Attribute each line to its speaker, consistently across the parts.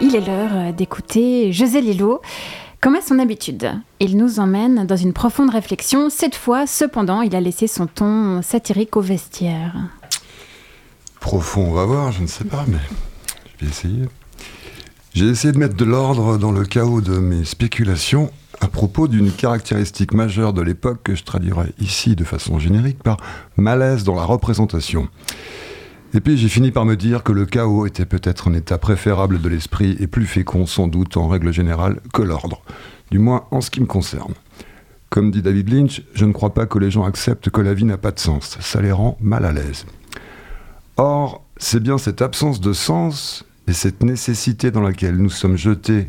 Speaker 1: Il est l'heure d'écouter José Lillo. Comme à son habitude, il nous emmène dans une profonde réflexion. Cette fois, cependant, il a laissé son ton satirique au vestiaire.
Speaker 2: Profond, on va voir, je ne sais pas, mais je vais essayer. J'ai essayé de mettre de l'ordre dans le chaos de mes spéculations à propos d'une caractéristique majeure de l'époque que je traduirai ici de façon générique par malaise dans la représentation. Et puis j'ai fini par me dire que le chaos était peut-être un état préférable de l'esprit et plus fécond sans doute en règle générale que l'ordre, du moins en ce qui me concerne. Comme dit David Lynch, je ne crois pas que les gens acceptent que la vie n'a pas de sens, ça les rend mal à l'aise. Or, c'est bien cette absence de sens et cette nécessité dans laquelle nous sommes jetés,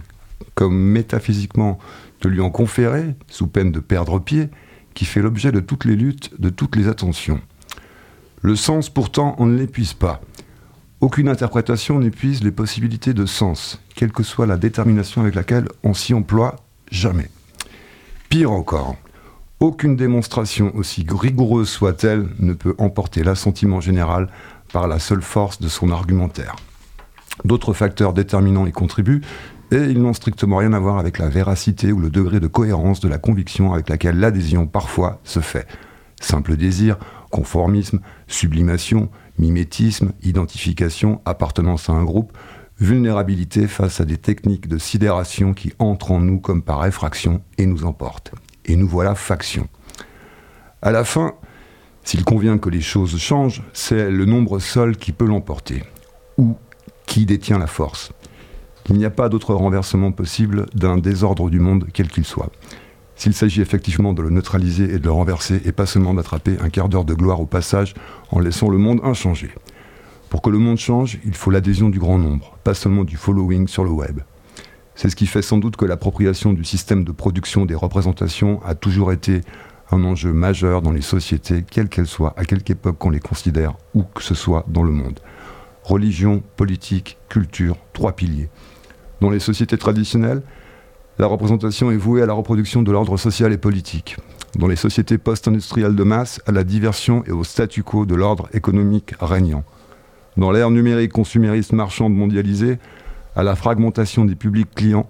Speaker 2: comme métaphysiquement de lui en conférer, sous peine de perdre pied, qui fait l'objet de toutes les luttes, de toutes les attentions. Le sens, pourtant, on ne l'épuise pas. Aucune interprétation n'épuise les possibilités de sens, quelle que soit la détermination avec laquelle on s'y emploie, jamais. Pire encore, aucune démonstration, aussi rigoureuse soit-elle, ne peut emporter l'assentiment général par la seule force de son argumentaire. D'autres facteurs déterminants y contribuent, et ils n'ont strictement rien à voir avec la véracité ou le degré de cohérence de la conviction avec laquelle l'adhésion parfois se fait. Simple désir, conformisme, sublimation, mimétisme, identification, appartenance à un groupe, vulnérabilité face à des techniques de sidération qui entrent en nous comme par effraction et nous emportent. Et nous voilà faction. À la fin, s'il convient que les choses changent, c'est le nombre seul qui peut l'emporter, ou qui détient la force. Il n'y a pas d'autre renversement possible d'un désordre du monde, quel qu'il soit. S'il s'agit effectivement de le neutraliser et de le renverser, et pas seulement d'attraper un quart d'heure de gloire au passage en laissant le monde inchangé. Pour que le monde change, il faut l'adhésion du grand nombre, pas seulement du following sur le web. C'est ce qui fait sans doute que l'appropriation du système de production des représentations a toujours été un enjeu majeur dans les sociétés, quelles qu'elles soient, à quelque époque qu'on les considère, où que ce soit dans le monde. Religion, politique, culture, trois piliers. Dans les sociétés traditionnelles, la représentation est vouée à la reproduction de l'ordre social et politique. Dans les sociétés post-industrielles de masse, à la diversion et au statu quo de l'ordre économique régnant. Dans l'ère numérique consumériste marchande mondialisée, à la fragmentation des publics clients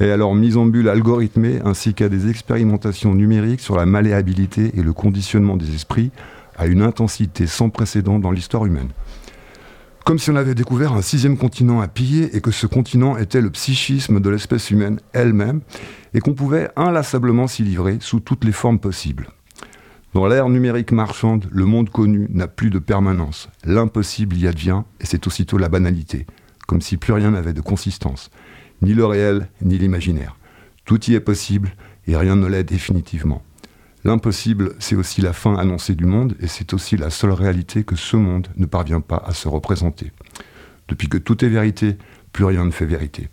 Speaker 2: et à leur mise en bulle algorithmée, ainsi qu'à des expérimentations numériques sur la malléabilité et le conditionnement des esprits à une intensité sans précédent dans l'histoire humaine. Comme si on avait découvert un sixième continent à piller et que ce continent était le psychisme de l'espèce humaine elle-même et qu'on pouvait inlassablement s'y livrer sous toutes les formes possibles. Dans l'ère numérique marchande, le monde connu n'a plus de permanence. L'impossible y advient et c'est aussitôt la banalité, comme si plus rien n'avait de consistance, ni le réel ni l'imaginaire. Tout y est possible et rien ne l'est définitivement. L'impossible, c'est aussi la fin annoncée du monde, et c'est aussi la seule réalité que ce monde ne parvient pas à se représenter. Depuis que tout est vérité, plus rien ne fait vérité.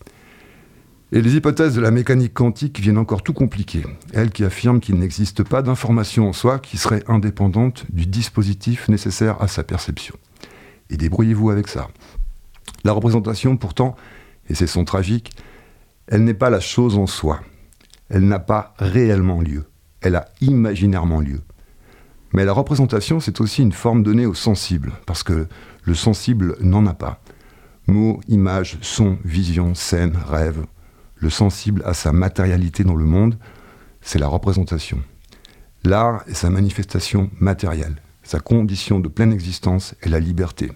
Speaker 2: Et les hypothèses de la mécanique quantique viennent encore tout compliquer. Elle qui affirme qu'il n'existe pas d'information en soi qui serait indépendante du dispositif nécessaire à sa perception. Et débrouillez-vous avec ça. La représentation, pourtant, et c'est son tragique, elle n'est pas la chose en soi. Elle n'a pas réellement lieu elle a imaginairement lieu. Mais la représentation, c'est aussi une forme donnée au sensible, parce que le sensible n'en a pas. Mots, images, sons, visions, scènes, rêves. Le sensible a sa matérialité dans le monde, c'est la représentation. L'art est sa manifestation matérielle, sa condition de pleine existence est la liberté.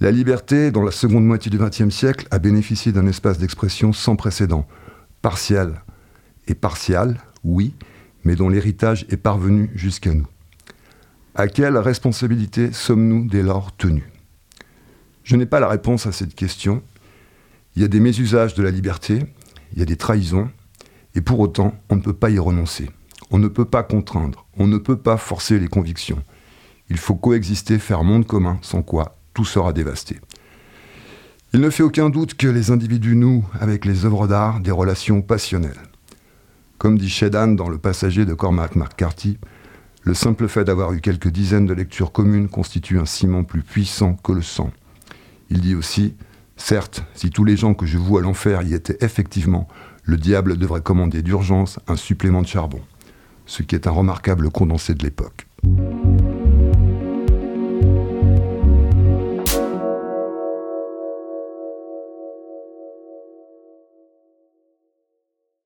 Speaker 2: La liberté, dans la seconde moitié du XXe siècle, a bénéficié d'un espace d'expression sans précédent, partiel et partial, oui, mais dont l'héritage est parvenu jusqu'à nous. À quelle responsabilité sommes-nous dès lors tenus? Je n'ai pas la réponse à cette question. Il y a des mésusages de la liberté, il y a des trahisons, et pour autant, on ne peut pas y renoncer. On ne peut pas contraindre, on ne peut pas forcer les convictions. Il faut coexister, faire monde commun, sans quoi tout sera dévasté. Il ne fait aucun doute que les individus nouent avec les œuvres d'art des relations passionnelles. Comme dit Shedan dans Le Passager de Cormac McCarthy, le simple fait d'avoir eu quelques dizaines de lectures communes constitue un ciment plus puissant que le sang. Il dit aussi Certes, si tous les gens que je vois à l'enfer y étaient effectivement, le diable devrait commander d'urgence un supplément de charbon, ce qui est un remarquable condensé de l'époque.